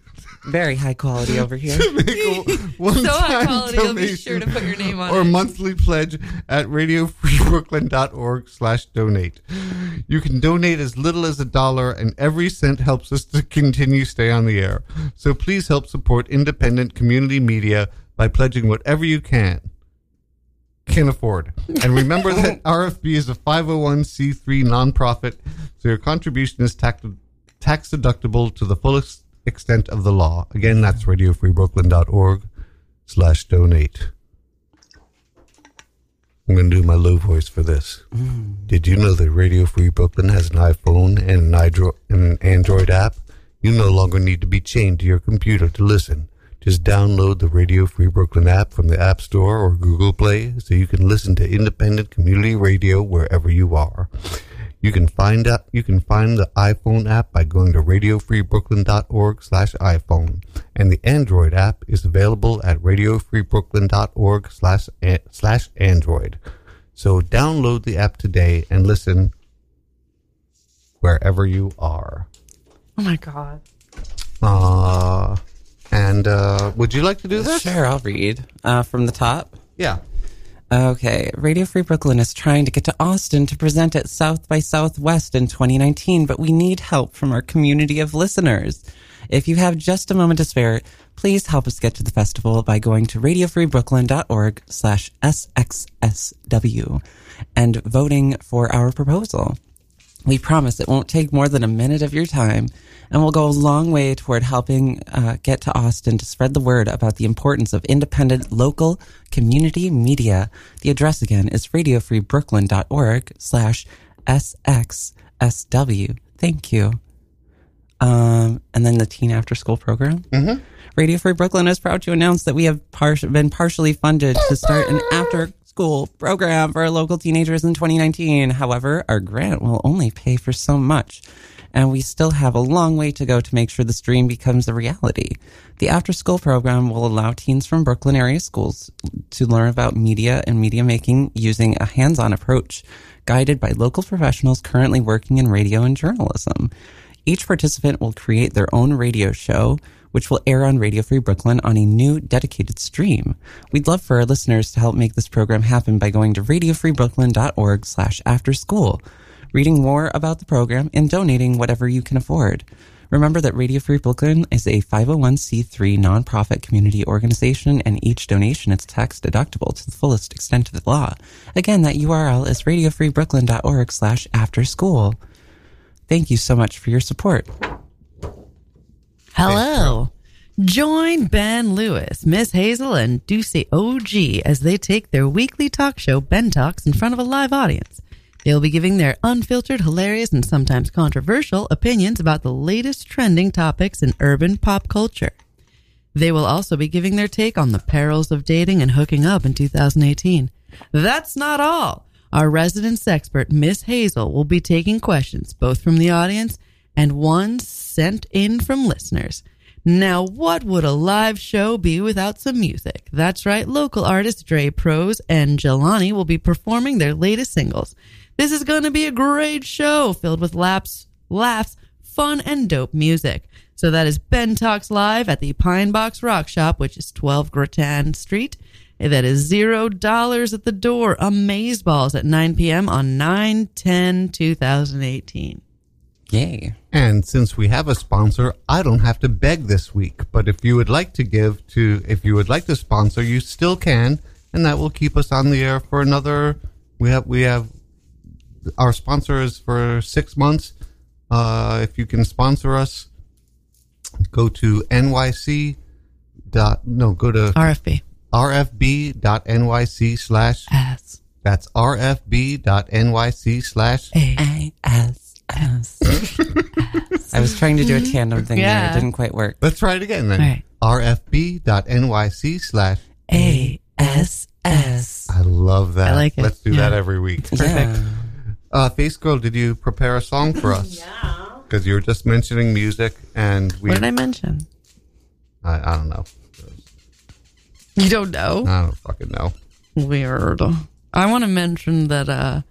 Very high quality over here. to make a one-time So high quality, you'll be sure to put your name on or it. monthly pledge at radiofreebrooklyn.org slash donate. You can donate as little as a dollar and every cent helps us to continue stay on the air. So please help support independent community media by pledging whatever you can. Can afford. And remember that RFB is a 501c3 nonprofit, so your contribution is tax, tax deductible to the fullest extent of the law. Again, that's radiofreebrooklyn.org slash donate. I'm going to do my low voice for this. Mm. Did you know that Radio Free Brooklyn has an iPhone and an, Andro- and an Android app? You no longer need to be chained to your computer to listen. Just download the Radio Free Brooklyn app from the App Store or Google Play so you can listen to independent community radio wherever you are. You can find out, you can find the iPhone app by going to radiofreebrooklyn.org slash iPhone. and the Android app is available at radiofreebrooklyn.org slash slash Android. So download the app today and listen wherever you are. Oh my god. Uh, and uh, would you like to do this? Sure, I'll read uh, from the top. Yeah. Okay, Radio Free Brooklyn is trying to get to Austin to present at South by Southwest in 2019, but we need help from our community of listeners. If you have just a moment to spare, please help us get to the festival by going to radiofreebrooklyn.org slash SXSW and voting for our proposal. We promise it won't take more than a minute of your time and will go a long way toward helping uh, get to Austin to spread the word about the importance of independent local community media. The address again is radiofreebrooklyn.org slash SXSW. Thank you. Um, and then the teen after school program. Mm-hmm. Radio Free Brooklyn is proud to announce that we have par- been partially funded to start an after school program for local teenagers in 2019. However, our grant will only pay for so much, and we still have a long way to go to make sure this dream becomes a reality. The after school program will allow teens from Brooklyn area schools to learn about media and media making using a hands on approach, guided by local professionals currently working in radio and journalism. Each participant will create their own radio show, which will air on Radio Free Brooklyn on a new dedicated stream. We'd love for our listeners to help make this program happen by going to radiofreebrooklyn.org slash after school, reading more about the program, and donating whatever you can afford. Remember that Radio Free Brooklyn is a 501c3 nonprofit community organization, and each donation is tax deductible to the fullest extent of the law. Again, that URL is radiofreebrooklyn.org slash after school. Thank you so much for your support. Hello. Join Ben Lewis, Miss Hazel, and Ducey OG as they take their weekly talk show, Ben Talks, in front of a live audience. They'll be giving their unfiltered, hilarious, and sometimes controversial opinions about the latest trending topics in urban pop culture. They will also be giving their take on the perils of dating and hooking up in 2018. That's not all. Our residence expert, Miss Hazel, will be taking questions both from the audience and ones sent in from listeners. Now, what would a live show be without some music? That's right, local artist Dre Pros and Jelani will be performing their latest singles. This is going to be a great show filled with laps, laughs, fun, and dope music. So that is Ben Talks Live at the Pine Box Rock Shop, which is 12 Grattan Street. That is zero dollars at the door. Amaze Balls at 9 p.m. on 9 10 2018. Yay. And since we have a sponsor, I don't have to beg this week. But if you would like to give to, if you would like to sponsor, you still can, and that will keep us on the air for another. We have we have our sponsor is for six months. Uh, if you can sponsor us, go to NYC dot no go to RFB. rfb.nyc slash S. that's rfb.nyc slash A. S S. I was trying to do a tandem thing there. It didn't quite work. let's try it again then All right. rfb.nyc slash A. S. S. I love that. I like it. Let's do Yeah. that every week. Yeah. Uh, Face Girl, did you prepare a song for us? yeah. Because you were just mentioning music, and we. What did I mention? I, I don't know. You don't know? I don't fucking know. Weird. I want to mention that uh,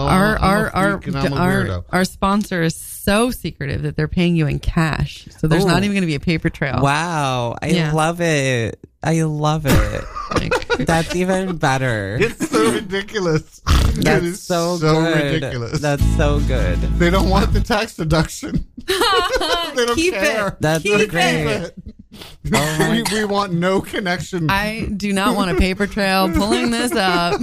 Oh, our I'm a our our and I'm a our, weirdo. our sponsor is so secretive that they're paying you in cash. So there's not oh. even going to be a paper trail. Wow. I Yeah. love it. I love it. That's even better. It's so ridiculous. That's is so, good. ridiculous. That's so good. they don't want the tax deduction. they don't Keep care. it. That's Keep great. it. Oh we, we want no connection. I do not want a paper trail pulling this up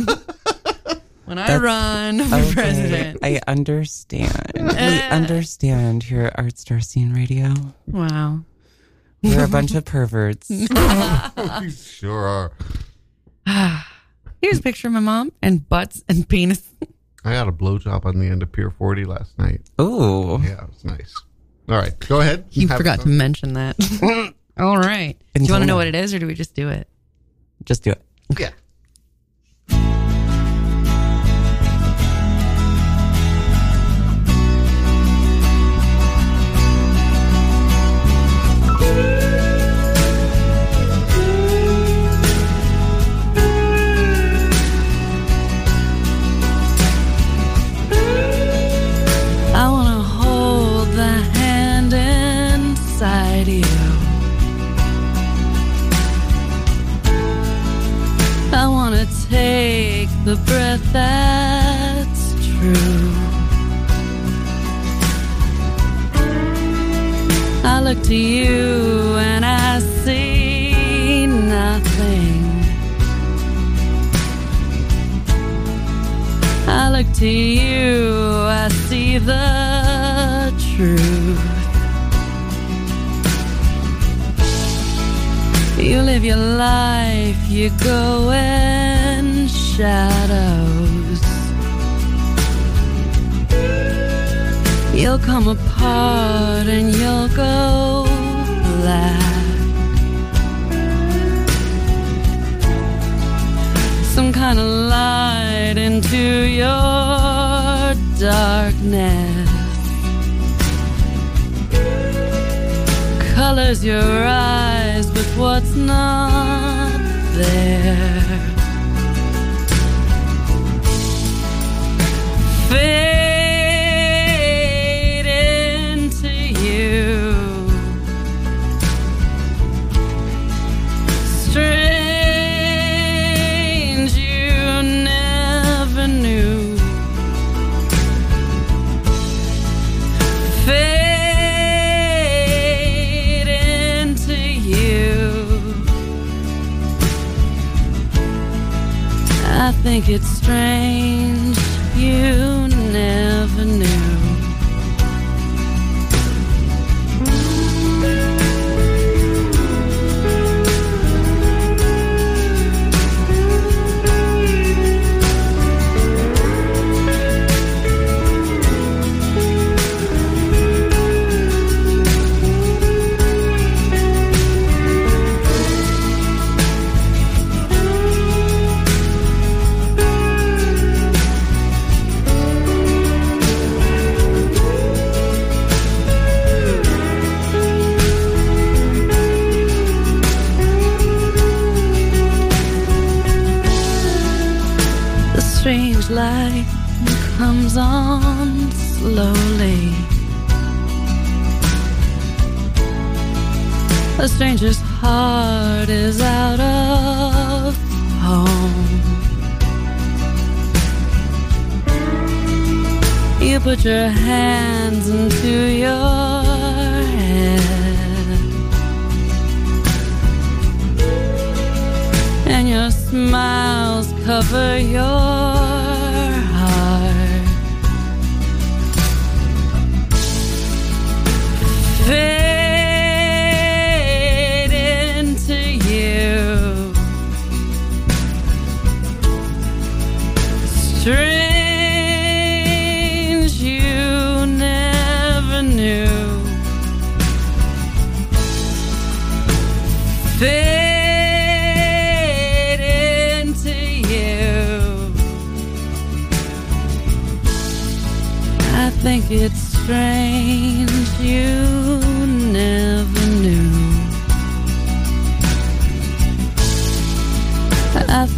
when I That's- run for Okay, president. I understand. we understand here at Art Star Scene Radio. Wow. We're a bunch of perverts. we sure are. Here's a picture of my mom and butts and penis. I got a blowjob on the end of Pier 40 last night. Oh. Yeah, it was nice. All right, go ahead. You forgot to mention that. All right. Do you want to know what it is or do we just do it? Just do it. Yeah.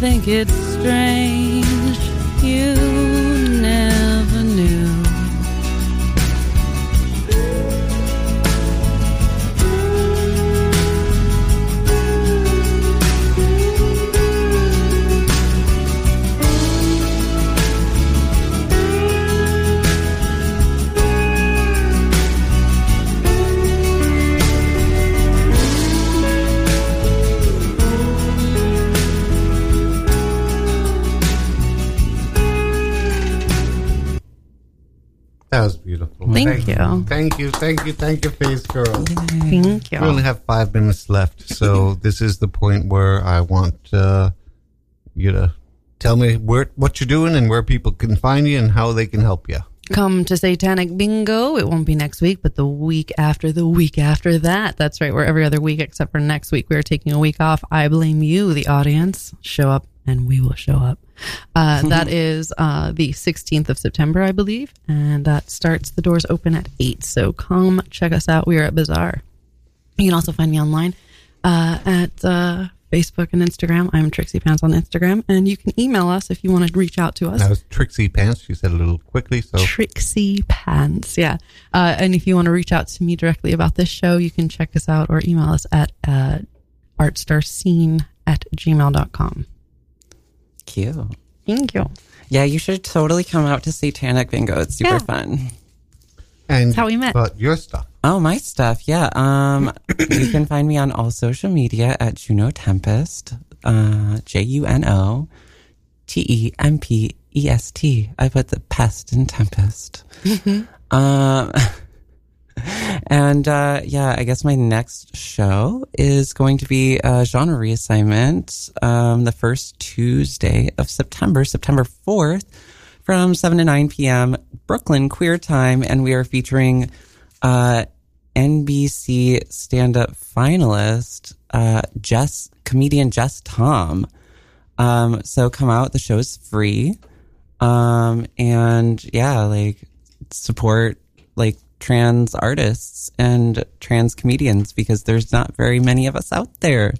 Think it's strange you you. Thank you. Thank you. Thank you, Face Girl. Thank you. We only have five minutes left, so this is the point where I want uh, you to tell me where what you're doing and where people can find you and how they can help you. Come to Satanic Bingo. It won't be next week, but the week after the week after that. That's right. We're every other week except for next week. We're taking a week off. I blame you, the audience. Show up and we will show up. Uh, that is uh, the 16th of September, I believe. And that starts, the doors open at 8. So come check us out. We are at Bizarre. You can also find me online uh, at uh, Facebook and Instagram. I'm Trixie Pants on Instagram. And you can email us if you want to reach out to us. That was Trixie Pants. You said a little quickly, so Trixie Pants. Yeah. Uh, and if you want to reach out to me directly about this show, you can check us out or email us at uh, artstarscene at gmail.com. Cute. Thank you. Yeah, you should totally come out to Satanic Bingo. It's super Yeah. fun. And That's how we met. But your stuff. Oh, my stuff. Yeah. Um, you can find me on all social media at Juno Tempest. Uh, J U N O T E M P E S T. I put the pest in Tempest. um, and uh, yeah, I guess my next show is going to be a genre reassignment um, the first Tuesday of September, September 4th, from 7 to 9 p.m. Brooklyn Queer Time. And we are featuring uh, NBC stand up finalist, uh, Jes, comedian Jes Tom. Um, so come out. The show's free. Um, and yeah, like support like trans artists and trans comedians because there's not very many of us out there.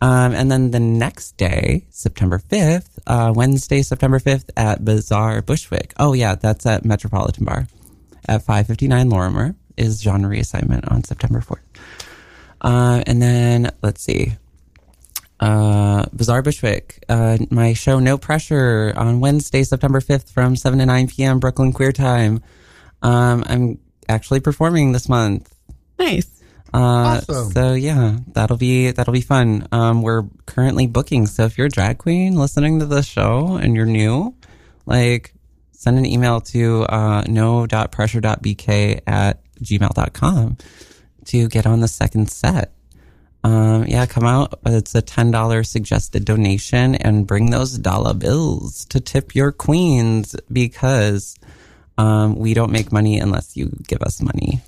Um, and then the next day, September 5th, uh, Wednesday, September 5th at Bizarre Bushwick. Oh yeah, that's at Metropolitan Bar at 559 Lorimer is genre reassignment on September 4th. Uh, and then let's see. Uh, Bizarre Bushwick, uh, my show No Pressure on Wednesday, September 5th from 7 to 9 p.m. Brooklyn Queer Time. Um, I'm actually performing this month. Nice. Uh, Awesome. so yeah, that'll be, that'll be fun. Um, we're currently booking. So if you're a drag queen listening to the show and you're new, like send an email to, uh, no.pressure.bk at gmail.com to get on the second set. Um, yeah, come out. It's a $10 suggested donation and bring those dollar bills to tip your queens because, um, we don't make money unless you give us money.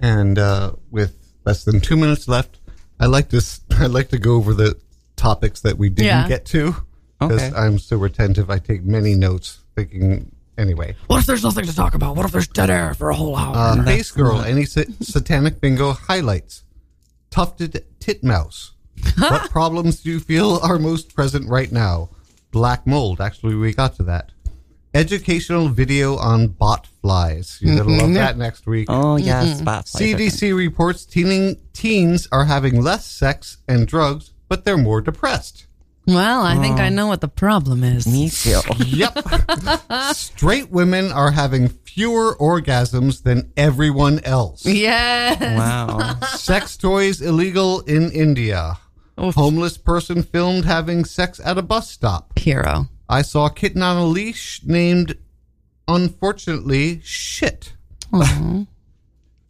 And uh, with less than two minutes left, I like to I like to go over the topics that we didn't Yeah. get to because Okay. I'm so retentive. I take many notes, thinking anyway. What if there's nothing to talk about? What if there's dead air for a whole hour? Uh, that's Base girl, any sa- satanic bingo highlights? Tufted titmouse. what problems do you feel are most present right now? Black mold. Actually, we got to that. Educational video on bot flies. You're gonna love mm-hmm. that next week. Oh, yes. Mm-hmm. spot flies are CDC reports teening, teens are having less sex and drugs, but they're more depressed. well, I think I oh. know what the problem is. Me too. Yep. Straight women are having fewer orgasms than everyone else. Yes. wow. Sex toys illegal in India. Oof. Homeless person filmed having sex at a bus stop. Hero. I saw a kitten on a leash named, unfortunately, shit.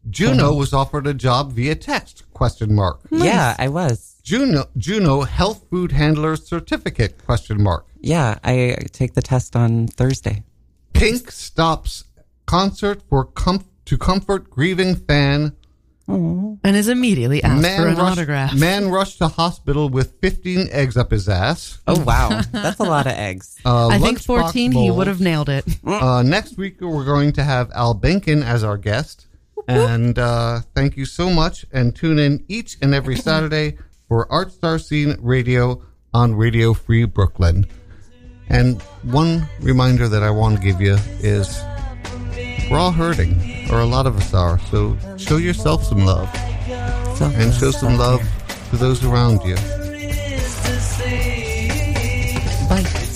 Juno was offered a job via text? Question mark. Yeah, I was. Juno Juno Health Food Handler Certificate? Question mark. Yeah, I take the test on Thursday. Pink stops concert for com- to comfort grieving fan. And is immediately asked for an rushed, autograph. man rushed to hospital with 15 eggs up his ass. Oh, wow. That's a lot of eggs. Uh, I think lunchbox 14, he would have nailed it. Uh, next week, we're going to have Al Benkin as our guest. And uh, thank you so much. And tune in each and every Saturday for Art Star Scene Radio on Radio Free Brooklyn. And one reminder that I want to give you is we're all hurting, or a lot of us are. So show yourself some love and show some love to those around you. Bye.